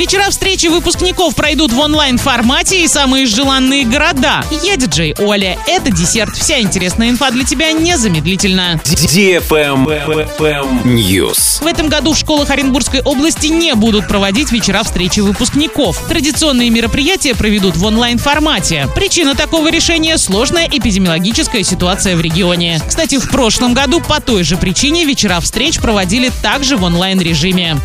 Вечера встречи выпускников пройдут в онлайн-формате и самые желанные города. Я диджей Оля. Это десерт. Вся интересная инфа для тебя незамедлительно. News. В этом году в школах Оренбургской области не будут проводить вечера встречи выпускников. Традиционные мероприятия проведут в онлайн-формате. Причина такого решения – сложная эпидемиологическая ситуация в регионе. Кстати, в прошлом году по той же причине вечера встреч проводили также в онлайн-режиме.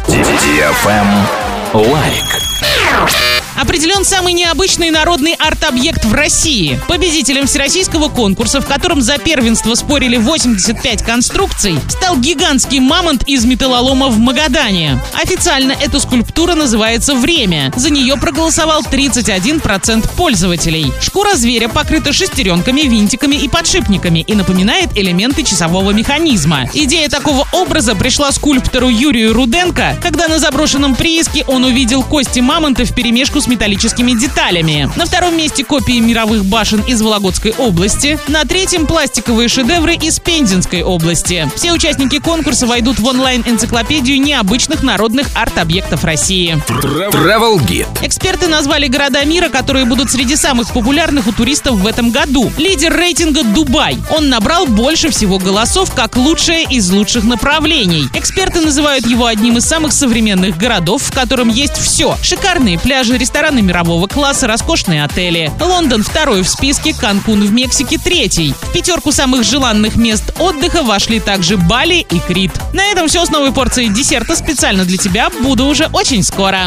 Лайк. Определен самый необычный народный арт-объект в России. Победителем всероссийского конкурса, в котором за первенство спорили 85 конструкций, стал гигантский мамонт из металлолома в Магадане. Официально эта скульптура называется «Время». За нее проголосовал 31% пользователей. Шкура зверя покрыта шестеренками, винтиками и подшипниками и напоминает элементы часового механизма. Идея такого образа пришла скульптору Юрию Руденко, когда на заброшенном прииске он увидел кости мамонта в перемешку с металлическими деталями. На втором месте копии мировых башен из Вологодской области. На третьем пластиковые шедевры из Пензенской области. Все участники конкурса войдут в онлайн-энциклопедию необычных народных арт-объектов России. Travel Guide. Эксперты назвали города мира, которые будут среди самых популярных у туристов в этом году. Лидер рейтинга Дубай. Он набрал больше всего голосов как лучшее из лучших направлений. Эксперты называют его одним из самых современных городов, в котором есть все. Шикарные пляжи, рестораны мирового класса, роскошные отели. Лондон второй в списке, Канкун в Мексике третий. В пятерку самых желанных мест отдыха вошли также Бали и Крит. На этом все с новой порцией десерта специально для тебя. Буду уже очень скоро.